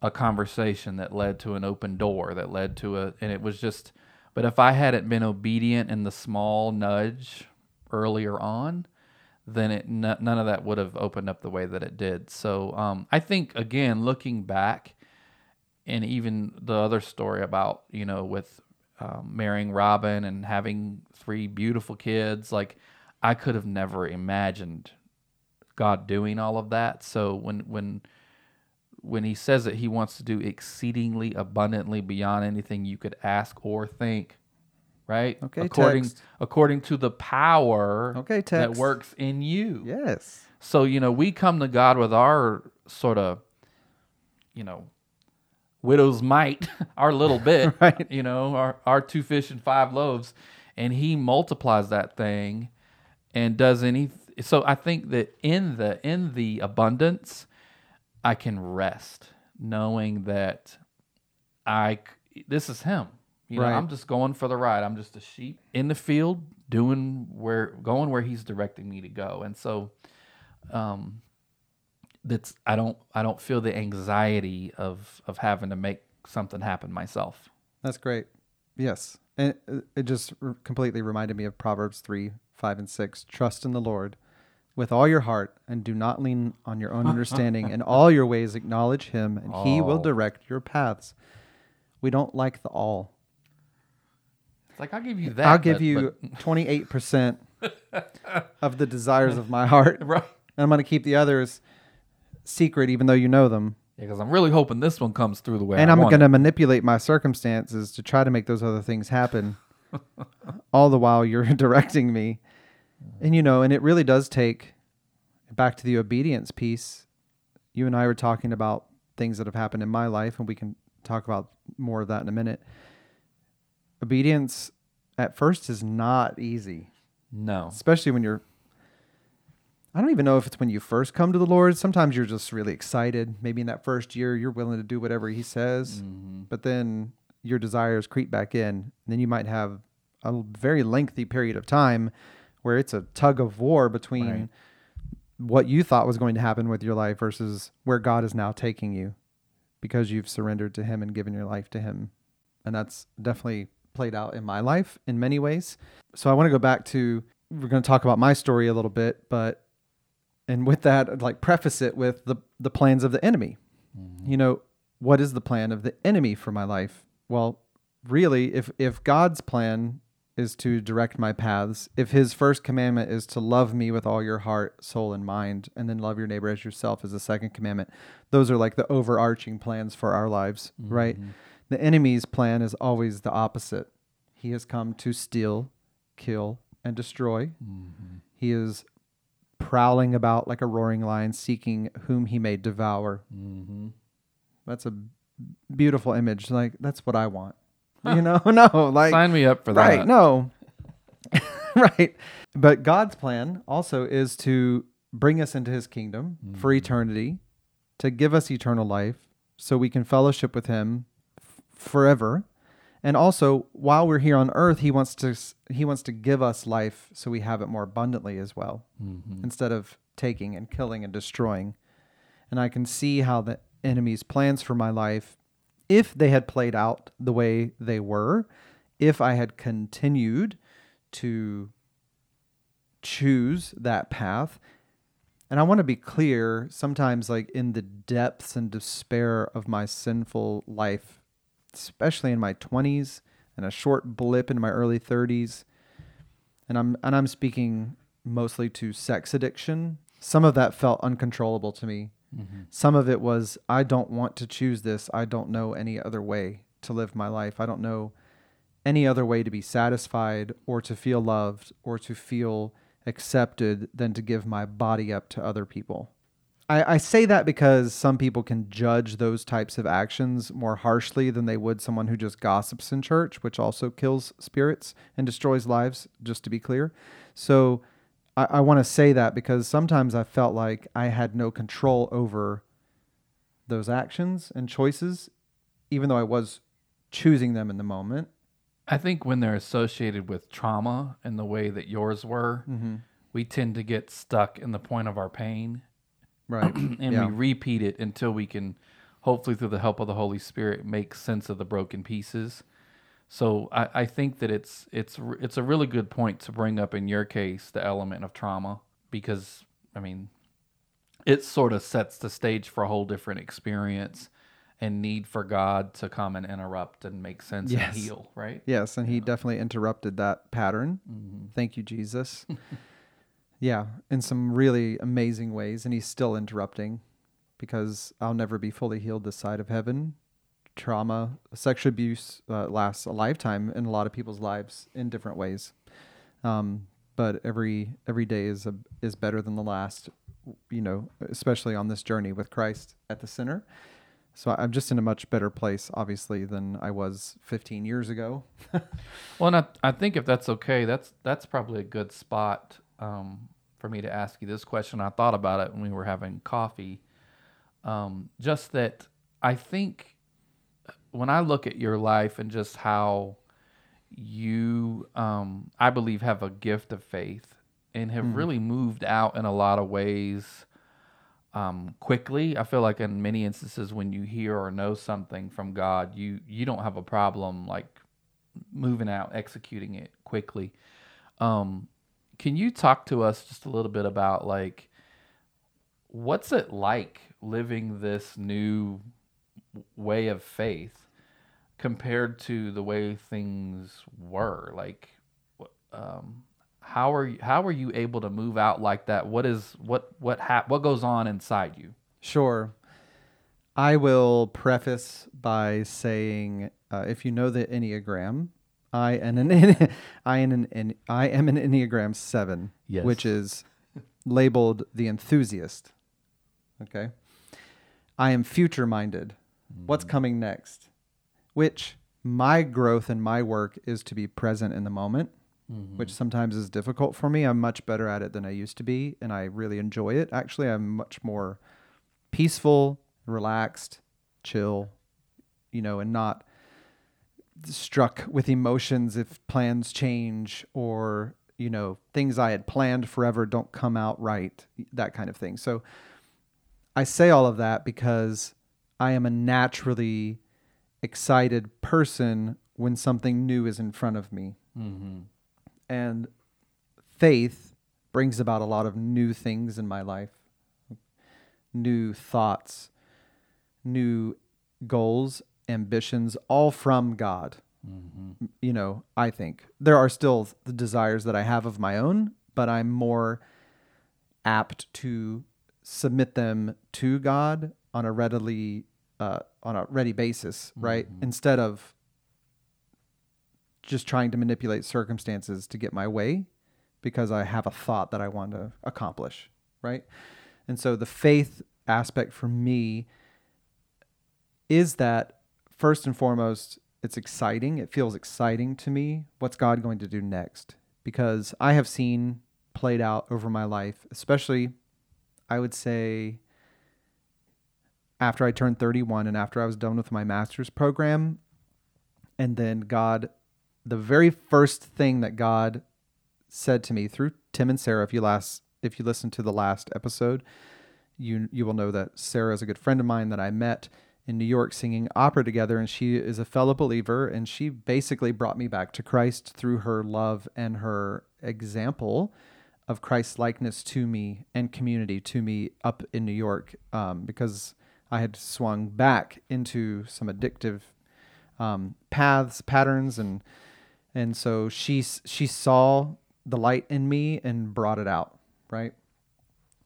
a conversation that led to an open door that led to a and it was just but if I hadn't been obedient in the small nudge earlier on, then it n- none of that would have opened up the way that it did. So um, I think again, looking back, and even the other story about you know with um, marrying Robin and having three beautiful kids, like I could have never imagined God doing all of that. So when when when he says that he wants to do exceedingly abundantly beyond anything you could ask or think, right? Okay, according text. according to the power Okay, that works in you. Yes. So, you know, we come to God with our sort of, you know, widow's mite, <laughs> our little <laughs> bit, Right. you know, our, our two fish and five loaves, and he multiplies that thing and does any so I think that in the in the abundance, I can rest knowing that I this is him. You know, Right. I'm just going for the ride. I'm just a sheep in the field doing where going where he's directing me to go. And so um that's I don't I don't feel the anxiety of of having to make something happen myself. That's great. Yes. And it- just completely reminded me of Proverbs 3, 5, and 6. Trust in the Lord with all your heart and do not lean on your own understanding. In all your ways, acknowledge him, and he will <laughs> Oh. direct your paths. We don't like the all. It's like I'll give you that. I'll give but- you 28% <laughs> of the desires of my heart. <laughs> And. I'm going to keep the others secret, even though you know them. Yeah, because I'm really hoping this one comes through the way. and I I'm want going to manipulate my circumstances to try to make those other things happen. <laughs> all the while you're directing me. And you know, and it really does take back to the obedience piece. You and I were talking about things that have happened in my life and we can talk about more of that in a minute. Obedience at first is not easy, No. especially when you're I don't even know if it's when you first come to the Lord. Sometimes you're just really excited. Maybe in that first year, you're willing to do whatever He says. Mhm. But then your desires creep back in. And Then you might have a very lengthy period of time where it's a tug of war between Right. what you thought was going to happen with your life versus where God is now taking you because you've surrendered to Him and given your life to Him. And that's definitely played out in my life in many ways. So I want to go back to, we're going to talk about my story a little bit, but, and with that, I'd like preface it with the, the plans of the enemy. Mm-hmm. You know, what is the plan of the enemy for my life? Well, really, if, if God's plan is to direct my paths, if his first commandment is to love me with all your heart, soul, and mind, and then love your neighbor as yourself is the second commandment, those are like the overarching plans for our lives, right? Mm-hmm. The enemy's plan is always the opposite. He has come to steal, kill, and destroy. He is prowling about like a roaring lion, seeking whom he may devour. Mm-hmm. That's a beautiful image. Like, that's what I want. You know, <laughs> no, like, Sign me up for that. Right. No. <laughs> right. But God's plan also is to bring us into his kingdom for eternity, to give us eternal life so we can fellowship with him forever. And also, while we're here on earth, he wants to he wants to give us life so we have it more abundantly as well, Mm-hmm. instead of taking and killing and destroying. And I can see how the enemy's plans for my life if they had played out the way they were, if I had continued to choose that path. And I want to be clear, sometimes, like in the depths and despair of my sinful life, especially in my 20s and a short blip in my early 30s, and I'm and I'm speaking mostly to sex addiction. Some of that felt uncontrollable to me. Mm-hmm. Some of it was I don't want to choose this. I don't know any other way to live my life. I don't know any other way to be satisfied or to feel loved or to feel accepted than to give my body up to other people. I, I say that because some people can judge those types of actions more harshly than they would someone who just gossips in church, which also kills spirits and destroys lives, just to be clear. So I, I want to say that because sometimes I felt like I had no control over those actions and choices, even though I was choosing them in the moment. I think when they're associated with trauma in the way that yours were, Mm-hmm. we tend to get stuck in the point of our pain Right. <clears throat> and Yeah. we repeat it until we can, hopefully, through the help of the Holy Spirit, make sense of the broken pieces. So I, I think that it's it's it's a really good point to bring up in your case the element of trauma because I mean it sort of sets the stage for a whole different experience and need for God to come and interrupt and make sense Yes. and heal, right? Yes, and he definitely interrupted that pattern. Mm-hmm. Thank you, Jesus. <laughs> yeah, in some really amazing ways, and he's still interrupting because I'll never be fully healed this side of heaven. Trauma, sexual abuse uh, lasts a lifetime in a lot of people's lives in different ways. Um, but every every day is a, is better than the last, you know, especially on this journey with Christ at the center. So I'm just in a much better place, obviously, than I was 15 years ago. <laughs> Well, and I, I think if that's okay, that's that's probably a good spot um, for me to ask you this question. I thought about it when we were having coffee. Um, just that I think when I look at your life and just how you, um, I believe, have a gift of faith and have really moved out in a lot of ways um, quickly. I feel like in many instances, when you hear or know something from God, you you don't have a problem like moving out, executing it quickly. Um, can you talk to us just a little bit about like what's it like living this new way of faith compared to the way things were? Like, um, how are you, how are you able to move out like that? What is what what hap- what goes on inside you? Sure. I will preface by saying, uh, if you know the Enneagram, I am <laughs> an I am an, an I am an Enneagram seven, Yes. which is labeled the enthusiast. Okay. I am future minded. What's mm. coming next? Which my growth and my work is to be present in the moment, mm-hmm. which sometimes is difficult for me. I'm much better at it than I used to be, and I really enjoy it. Actually, I'm much more peaceful, relaxed, chill, you know, and not struck with emotions if plans change or you know things I had planned forever don't come out right, that kind of thing. So I say all of that because I am a naturally excited person when something new is in front of me. Mm-hmm. And faith brings about a lot of new things in my life, new thoughts, new goals, ambitions, all from God. Mm-hmm. You know, I think there are still the desires that I have of my own, but I'm more apt to submit them to God on a readily uh, on a ready basis, right? Mhm. Instead of just trying to manipulate circumstances to get my way because I have a thought that I want to accomplish, right? And so the faith aspect for me is that first and foremost, it's exciting. It feels exciting to me. What's God going to do next? Because I have seen played out over my life, especially, I would say, after I turned 31 and after I was done with my master's program. And then God, the very first thing that God said to me through Tim and Sarah, if you last, if you listen to the last episode, you you will know that Sarah is a good friend of mine that I met in New York singing opera together, and she is a fellow believer, and she basically brought me back to Christ through her love and her example of Christ's likeness to me and community to me up in New York, um, because I had swung back into some addictive um, paths, patterns, and and so she she saw the light in me and brought it out, right?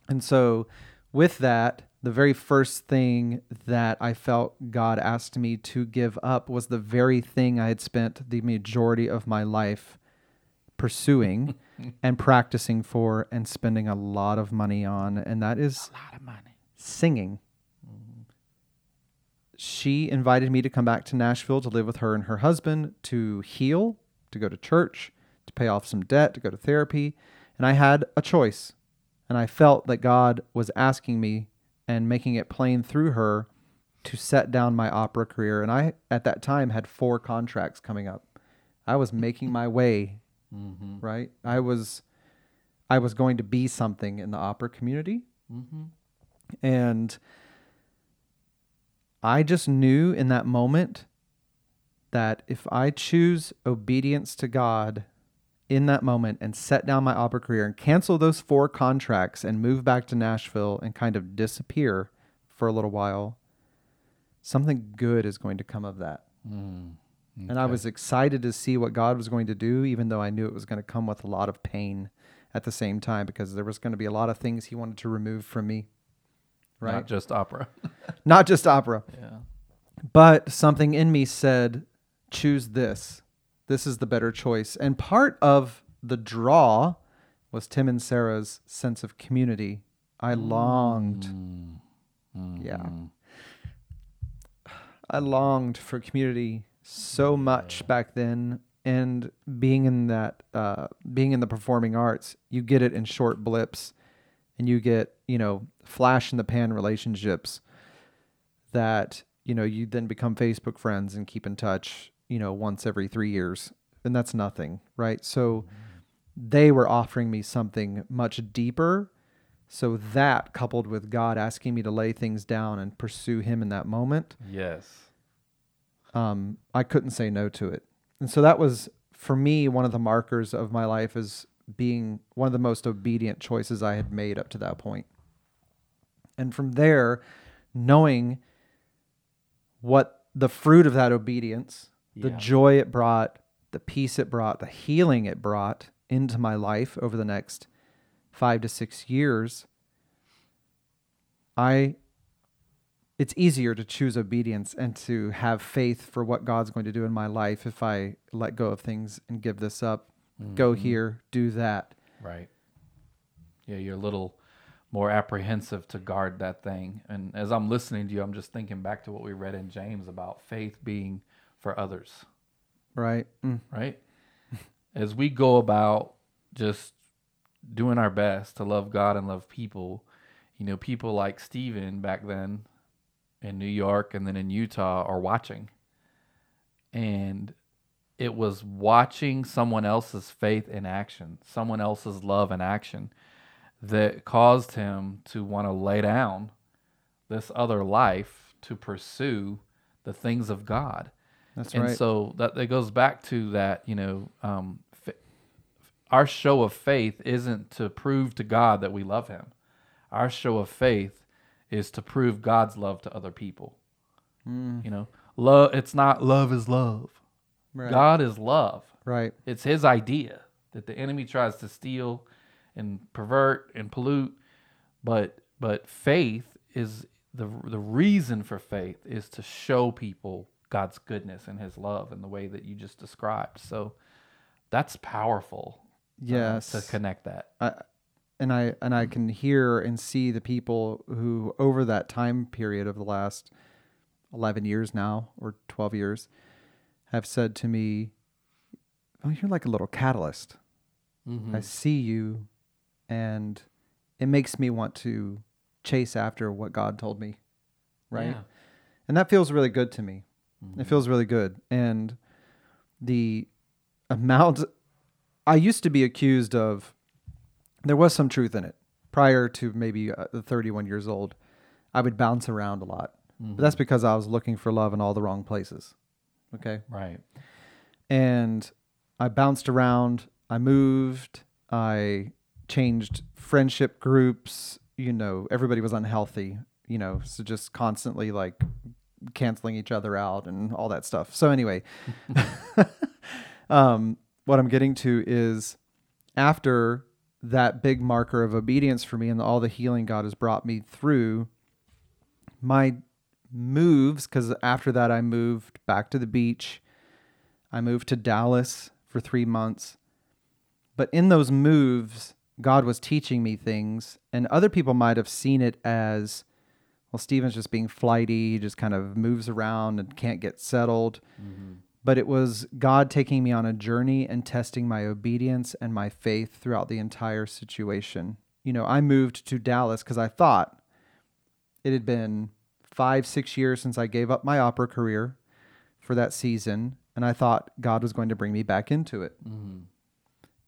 And so with that, the very first thing that I felt God asked me to give up was the very thing I had spent the majority of my life pursuing <laughs> and practicing for and spending a lot of money on, and that is A lot of money. singing. She invited me to come back to Nashville to live with her and her husband to heal, to go to church, to pay off some debt, to go to therapy. And I had a choice. And I felt that God was asking me and making it plain through her to set down my opera career. And I, at that time, had four contracts coming up. I was making my way, Mm-hmm. right? I was. I was going to be something in the opera community. Mm-hmm. And I just knew in that moment that if I choose obedience to God in that moment and set down my opera career and cancel those four contracts and move back to Nashville and kind of disappear for a little while, something good is going to come of that. Mm. And I was excited to see what God was going to do, even though I knew it was going to come with a lot of pain at the same time because there was going to be a lot of things He wanted to remove from me. Right? Not just opera. Not just opera, <laughs> yeah. but something in me said, choose this. This is the better choice. And part of the draw was Tim and Sarah's sense of community. I longed, Mm. Yeah. I longed for community so much back then. And being in that, uh, being in the performing arts, you get it in short blips and you get, you know, flash in the pan relationships that, you know, you then become Facebook friends and keep in touch, you know, once every three years. And that's nothing, right? So they were offering me something much deeper. So that coupled with God asking me to lay things down and pursue Him in that moment, Yes. um, I couldn't say no to it. And so that was for me one of the markers of my life as being one of the most obedient choices I had made up to that point. And from there, knowing what the fruit of that obedience, the Yeah. joy it brought, the peace it brought, the healing it brought into my life over the next five to six years, I it's easier to choose obedience and to have faith for what God's going to do in my life if I let go of things and give this up, go Mhm. here, do that. Right. Yeah, you're a little more apprehensive to guard that thing. And as I'm listening to you, I'm just thinking back to what we read in James about faith being for others, Right? Mm. right? <laughs> as we go about just doing our best to love God and love people, you know, people like Stephen back then in New York and then in Utah are watching. And it was watching someone else's faith in action, someone else's love in action, that caused him to want to lay down this other life to pursue the things of God. That's and right. so that, that goes back to that, you know, um, our show of faith isn't to prove to God that we love Him. Our show of faith is to prove God's love to other people. Mm. You know, love. It's not love is love. right. God is love. Right. It's His idea that the enemy tries to steal and pervert and pollute, but but faith is the the reason for faith is to show people God's goodness and His love in the way that you just described. So that's powerful. Yes. to connect that. I, and I and I can hear and see the people who over that time period of the last 11 years now or 12 years have said to me, "Oh, you're like a little catalyst. Mm-hmm. I see you and it makes me want to chase after what God told me." Right? Yeah. And that feels really good to me. Mhm. It feels really good. And the amount I used to be accused of there was some truth in it prior to maybe uh, 31 years old. I would bounce around a lot. Mhm. But that's because I was looking for love in all the wrong places. Okay? right. And I bounced around, I moved, I changed friendship groups, you know, everybody was unhealthy, you know, so just constantly like canceling each other out and all that stuff. So anyway, <laughs> um what I'm getting to is after that big marker of obedience for me and all the healing God has brought me through my moves cuz after that I moved back to the beach I moved to Dallas for three months. But in those moves, God was teaching me things, and other people might have seen it as, well, Stephen's just being flighty, he just kind of moves around and can't get settled. But it was God taking me on a journey and testing my obedience and my faith throughout the entire situation. You know, I moved to Dallas because I thought it had been five, six years since I gave up my opera career for that season, and I thought God was going to bring me back into it. Mm-hmm.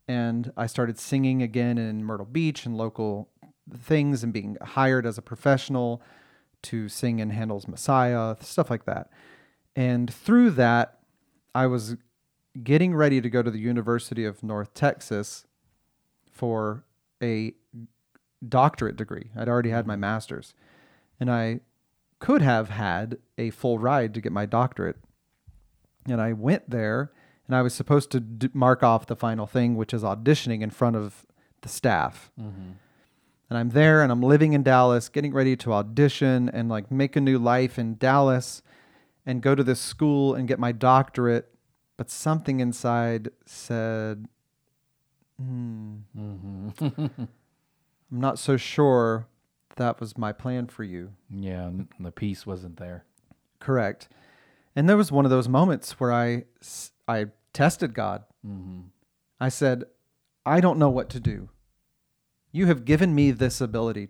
And I started singing again in Myrtle Beach and local things and being hired as a professional to sing in Handel's Messiah, stuff like that. And through that, I was getting ready to go to the University of North Texas for a doctorate degree. I'd already had my master's. And I could have had a full ride to get my doctorate. And I went there and I was supposed to d- mark off the final thing, which is auditioning in front of the staff. Mm-hmm. And I'm there and I'm living in Dallas, getting ready to audition and like make a new life in Dallas and go to this school and get my doctorate. But something inside said, hmm, Mm-hmm. <laughs> I'm not so sure that was my plan for you. yeah, the peace wasn't there. Correct. And there was one of those moments where I, I tested God. Mm-hmm. I said, I don't know what to do. You have given me this ability.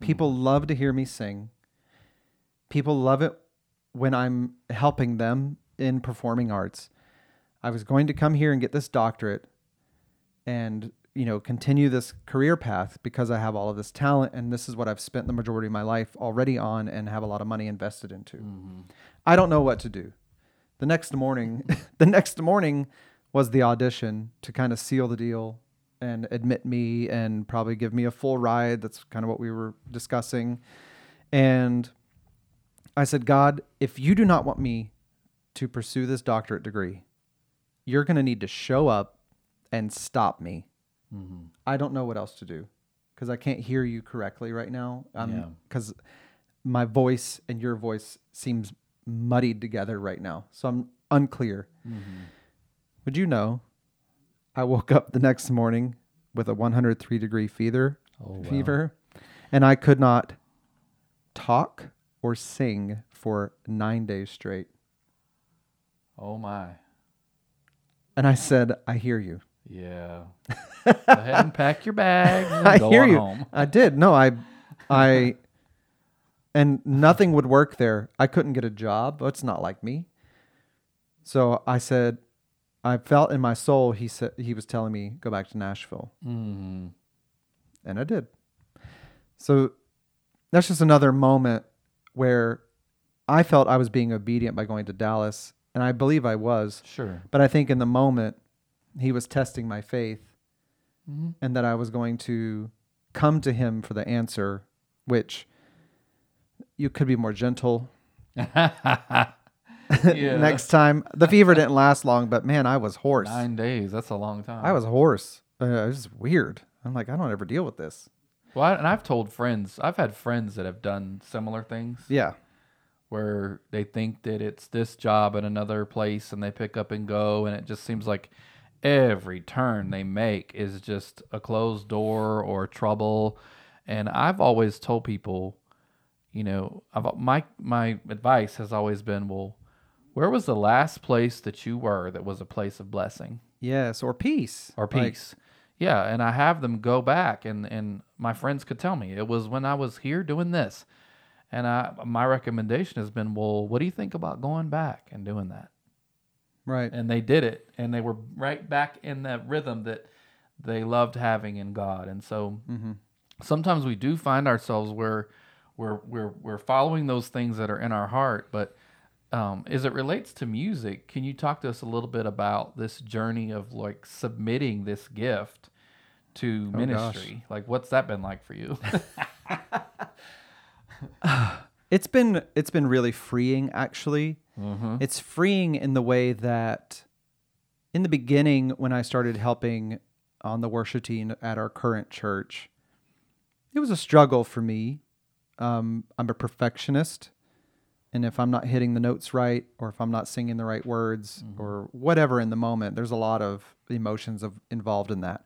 People love to hear me sing. People love it when I'm helping them in performing arts. I was going to come here and get this doctorate and, you know, continue this career path because I have all of this talent and this is what I've spent the majority of my life already on and have a lot of money invested into. Mm-hmm. I don't know what to do. The next morning, <laughs> the next morning was the audition to kind of seal the deal and admit me and probably give me a full ride. That's kind of what we were discussing. And I said, God, if you do not want me to pursue this doctorate degree, you're going to need to show up and stop me. Mm-hmm. I don't know what else to do because I can't hear you correctly right now. Yeah. Um, because my voice and your voice seems muddied together right now, so I'm unclear. Mm-hmm. Would you know? I woke up the next morning with a 103 degree fever, Oh, wow. fever, and I could not talk or sing for nine days straight. Oh my. And I said, "I hear you. Yeah. Go ahead and pack your bags <laughs> I go hear you. home. I did. No, I, I, and nothing would work there. I couldn't get a job. It's not like me. So I said, I felt in my soul he said he was telling me go back to Nashville, Mm. and I did. So that's just another moment where I felt I was being obedient by going to Dallas, and I believe I was. Sure. But I think in the moment, he was testing my faith Mhm. and that I was going to come to him for the answer, which you could be more gentle. <laughs> <laughs> yeah. Next time, the fever didn't last long, but man, I was hoarse. nine days. That's a long time. I was hoarse. Uh, it was weird. I'm like, I don't ever deal with this. Well, I- and I've told friends. I've had friends that have done similar things Yeah. where they think that it's this job at another place, and they pick up and go, and it just seems like every turn they make is just a closed door or trouble. And I've always told people, you know, I've, my my advice has always been, well, where was the last place that you were that was a place of blessing? Yes. Or peace. or Like, peace. yeah, and I have them go back, and and my friends could tell me it was when I was here doing this, and I my recommendation has been, well, what do you think about going back and doing that? right. And they did it, and they were right back in that rhythm that they loved having in God, and so hmm sometimes we do find ourselves where we're we're we're following those things that are in our heart, but um, as it relates to music, can you talk to us a little bit about this journey of like submitting this gift to Oh, ministry? Like, what's that been like for you? <laughs> <sighs> It's been it's been really freeing actually. mm-hmm. It's freeing in the way that in the beginning when I started helping on the worship team at our current church, it was a struggle for me. Um, I'm a perfectionist, and if I'm not hitting the notes right, or if I'm not singing the right words, mm-hmm. or whatever in the moment, there's a lot of emotions of involved in that,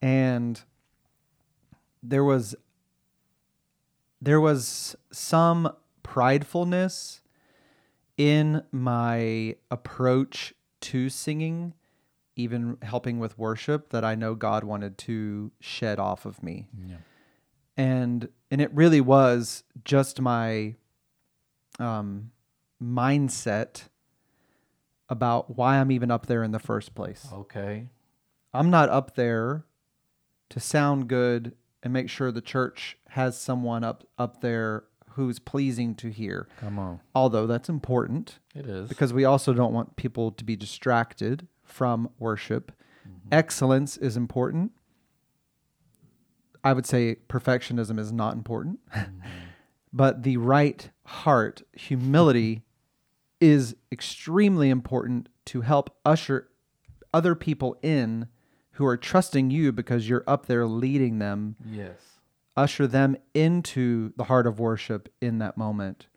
and there was there was some pridefulness in my approach to singing, even helping with worship, that I know God wanted to shed off of me. Yeah. And and it really was just my um, mindset about why I'm even up there in the first place. Okay. I'm not up there to sound good and make sure the church has someone up up there who's pleasing to hear. Come on. Although that's important It is. because we also don't want people to be distracted from worship. Excellence is important. I would say perfectionism is not important. <laughs> but the right heart, humility is extremely important to help usher other people in who are trusting you because you're up there leading them yes. usher them into the heart of worship in that moment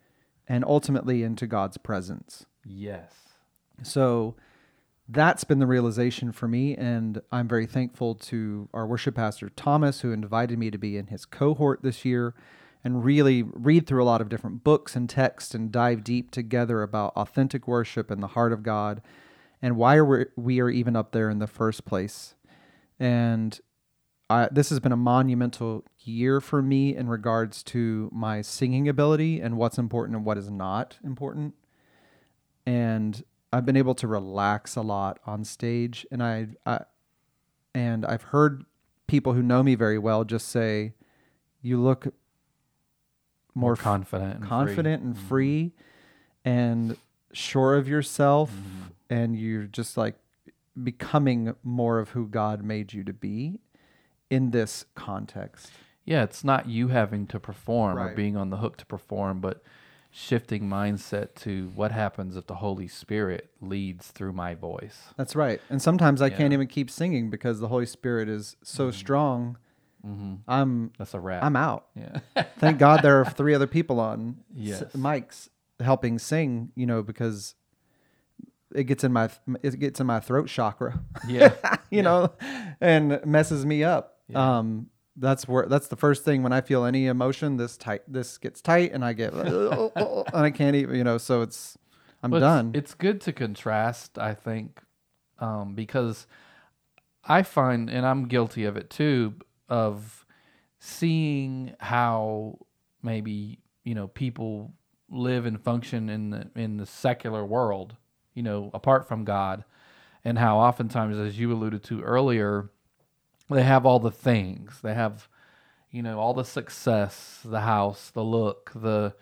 and ultimately into God's presence. Yes. So that's been the realization for me. And I'm very thankful to our worship pastor, Thomas, who invited me to be in his cohort this year and really read through a lot of different books and texts and dive deep together about authentic worship and the heart of God and why are we, we are even up there in the first place. And I, this has been a monumental year for me in regards to my singing ability and what's important and what is not important. And I've been able to relax a lot on stage, and I, I and I've heard people who know me very well just say, "You look more confident. And free. confident and Mhm. free, and sure of yourself, Mhm. and you're just like becoming more of who God made you to be in this context." Yeah, it's not you having to perform or being on the hook to perform, but shifting mindset to what happens if the Holy Spirit leads through my voice. That's right. And sometimes I can't Mm-hmm. even keep singing because the Holy Spirit is so strong. Hmm I'm That's a wrap. I'm out. yeah. <laughs> Thank God there are three other people on Yes. s- mics helping sing, you know, because it gets in my it gets in my throat chakra, yeah. <laughs> you Yeah. know, and messes me up. Yeah. Um that's where that's the first thing when I feel any emotion this tight this gets tight and I get <laughs> and I can't even, you know, so it's I'm Well, it's- done. It's, good to contrast, I think, um, because I find, and I'm guilty of it too, of seeing how maybe you know people live and function in the in the secular world, you know, apart from God, and how oftentimes, as you alluded to earlier, they have all the things. They have, you know, all the success, the house, the look, the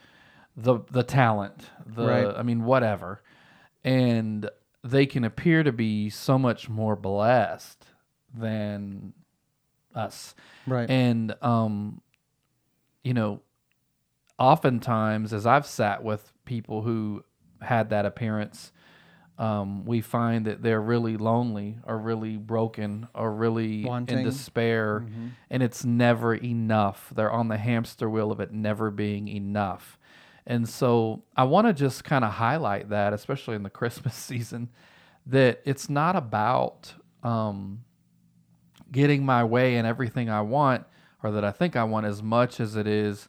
the the talent, the Right. I mean, whatever, and they can appear to be so much more blessed than us. Right. And um, you know, oftentimes as I've sat with people who had that appearance, um, we find that they're really lonely or really broken or really Wanting. in despair, and it's never enough. They're on the hamster wheel of it never being enough. And so I want to just kind of highlight that, especially in the <laughs> Christmas season, that it's not about um, getting my way and everything I want or that I think I want as much as it is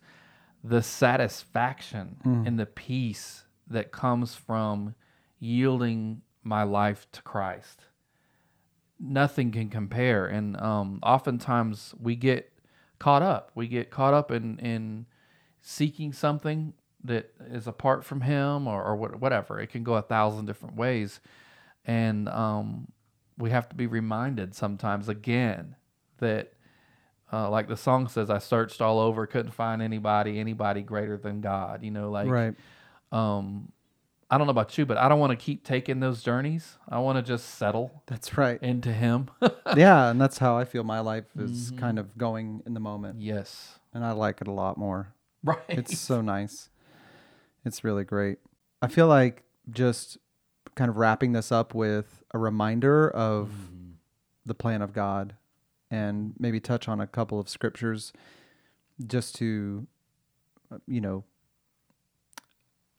the satisfaction and the peace that comes from yielding my life to Christ. Nothing can compare. And um, oftentimes we get caught up. We get caught up in, in seeking something that is apart from Him or, or whatever. It can go a thousand different ways. And um, we have to be reminded sometimes again that uh, like the song says, I searched all over, couldn't find anybody, anybody greater than God. You know, like, right. um, I don't know about you, but I don't want to keep taking those journeys. I want to just settle That's right. into Him. <laughs> yeah, and that's how I feel my life is Mm-hmm. kind of going in the moment, yes, and I like it a lot more. right. It's so nice. It's really great. I feel like just kind of wrapping this up with a reminder of Mm-hmm. the plan of God and maybe touch on a couple of scriptures just to, uh, you know,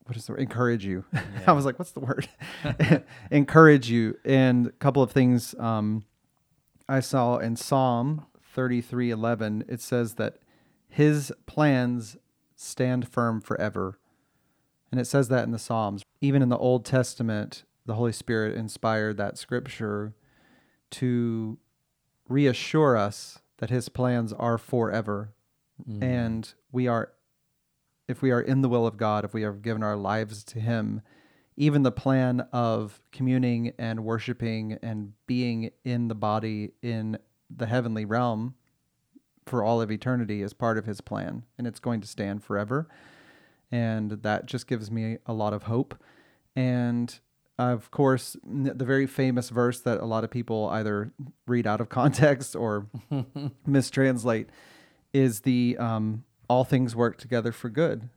what is the word? encourage you. <laughs> I was like, what's the word? <laughs> encourage you. And a couple of things um, I saw in Psalm 33 11, it says that his plans stand firm forever. And it says that in the Psalms. Even in the Old Testament, the Holy Spirit inspired that scripture to reassure us that his plans are forever. Mm. And we are, if we are in the will of God, if we have given our lives to him, even the plan of communing and worshiping and being in the body in the heavenly realm for all of eternity is part of his plan and it's going to stand forever. And that just gives me a lot of hope. And of course the very famous verse that a lot of people either read out of context or <laughs> mistranslate is the um, all things work together for good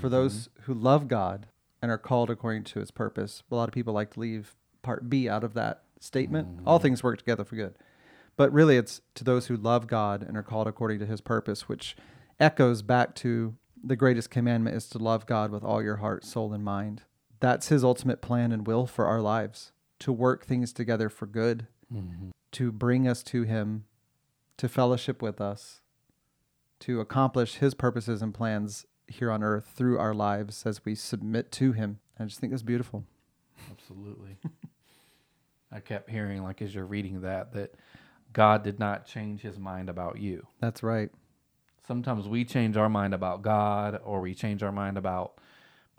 for those who love god and are called according to his purpose. A lot of people like to leave part b out of that statement all things work together for good. But really it's to those who love god and are called according to his purpose which echoes back to the greatest commandment is to love god with all your heart soul and mind that's his ultimate plan and will for our lives to work things together for good mm-hmm. to bring us to him to fellowship with us to accomplish his purposes and plans here on earth through our lives as we submit to him i just think that's beautiful Absolutely. <laughs> I kept hearing, like, as you're reading that, that God did not change his mind about you. that's right Sometimes we change our mind about God or we change our mind about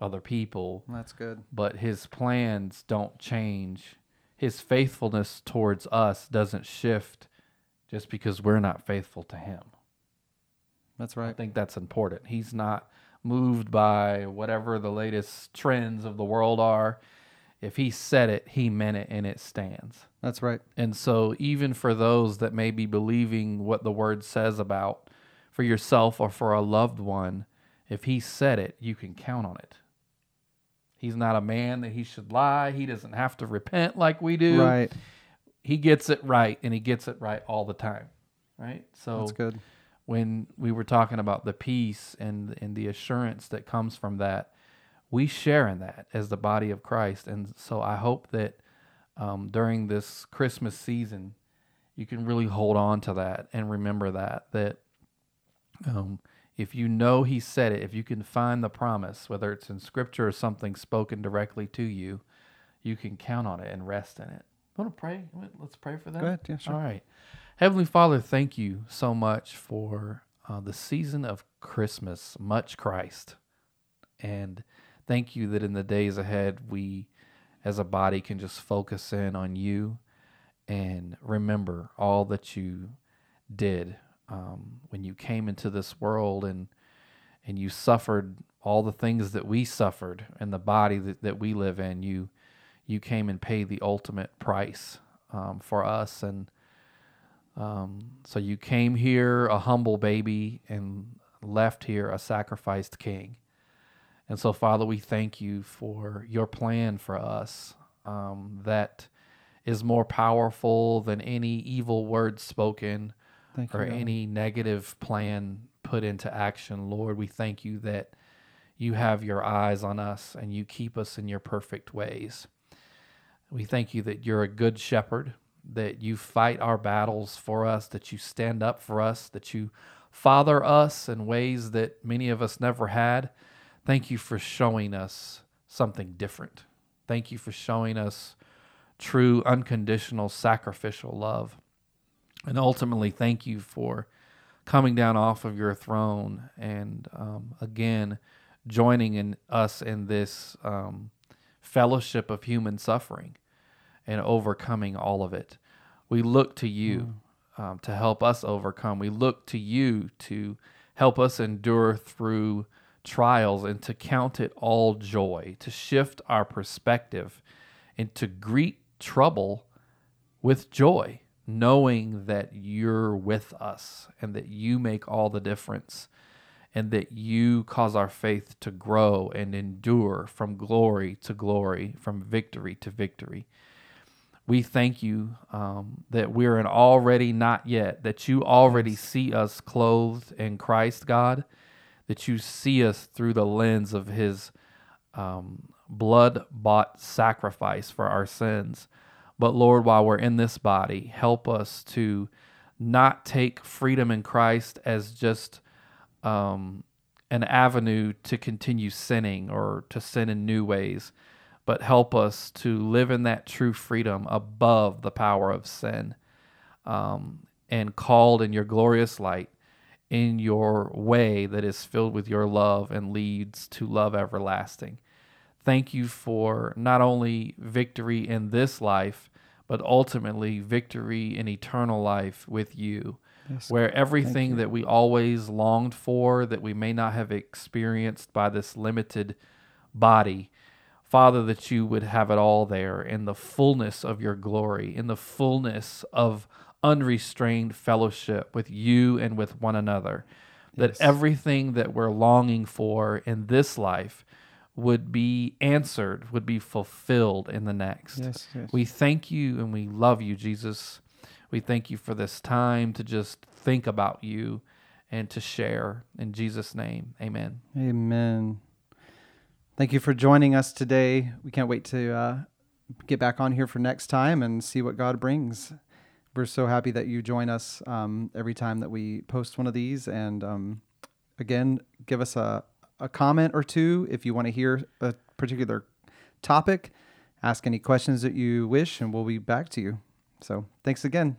other people, that's good but his plans don't change. His faithfulness towards us doesn't shift just because we're not faithful to him. that's right. I think that's important. He's not moved by whatever the latest trends of the world are. If he said it, he meant it and it stands. that's right And so, even for those that may be believing what the word says about for yourself or for a loved one, if he said it, you can count on it. He's not a man that he should lie. He doesn't have to repent like we do. right He gets it right and he gets it right all the time. Right? So, that's good when we were talking about the peace and and the assurance that comes from that, we share in that as the body of Christ. And so I hope that um, during this Christmas season, you can really hold on to that and remember that that um, if you know He said it, if you can find the promise, whether it's in Scripture or something spoken directly to you, you can count on it and rest in it. Want to pray? Let's pray for that. Go ahead. Yeah, sure. All right. Heavenly Father, thank you so much for uh, the season of Christmas, much Christ. And thank you that in the days ahead, we as a body can just focus in on you and remember all that you did um, when you came into this world and and you suffered all the things that we suffered in the body that, that we live in. You you came and paid the ultimate price um, for us, and um, so you came here a humble baby and left here a sacrificed king. And so, Father, we thank you for your plan for us um, that is more powerful than any evil word spoken Thank or you, any negative plan put into action. Lord, we thank you that you have your eyes on us and you keep us in your perfect ways. We thank you that you're a good shepherd, that you fight our battles for us, that you stand up for us, that you father us in ways that many of us never had. Thank you for showing us something different. Thank you for showing us true, unconditional, sacrificial love. And ultimately, thank you for coming down off of your throne and um, again joining in us in this um, fellowship of human suffering and overcoming all of it. We look to you um, to help us overcome. We look to you to help us endure through trials and to count it all joy, to shift our perspective and to greet trouble with joy, knowing that you're with us and that you make all the difference and that you cause our faith to grow and endure from glory to glory, from victory to victory. We thank you um, that we're an already not yet, that you already see us clothed in Christ, God, that you see us through the lens of his um, blood bought sacrifice for our sins. But Lord, while we're in this body, help us to not take freedom in Christ as just um, an avenue to continue sinning or to sin in new ways, but help us to live in that true freedom above the power of sin um, and called in your glorious light in your way that is filled with your love and leads to love everlasting. Thank you for not only victory in this life, but ultimately victory in eternal life with you, Yes, where everything you. that we always longed for, that we may not have experienced by this limited body, Father, that you would have it all there in the fullness of your glory, in the fullness of unrestrained fellowship with you and with one another. That everything that we're longing for in this life would be answered, would be fulfilled in the next. Yes, yes. We thank you and we love you, Jesus. We thank you for this time to just think about you and to share. In Jesus' name, amen. Amen. Thank you for joining us today. We can't wait to uh, get back on here for next time and see what God brings. We're so happy that you join us um, every time that we post one of these. And um, again, give us a, a comment or two if you want to hear a particular topic. Ask any questions that you wish, and we'll be back to you. So thanks again.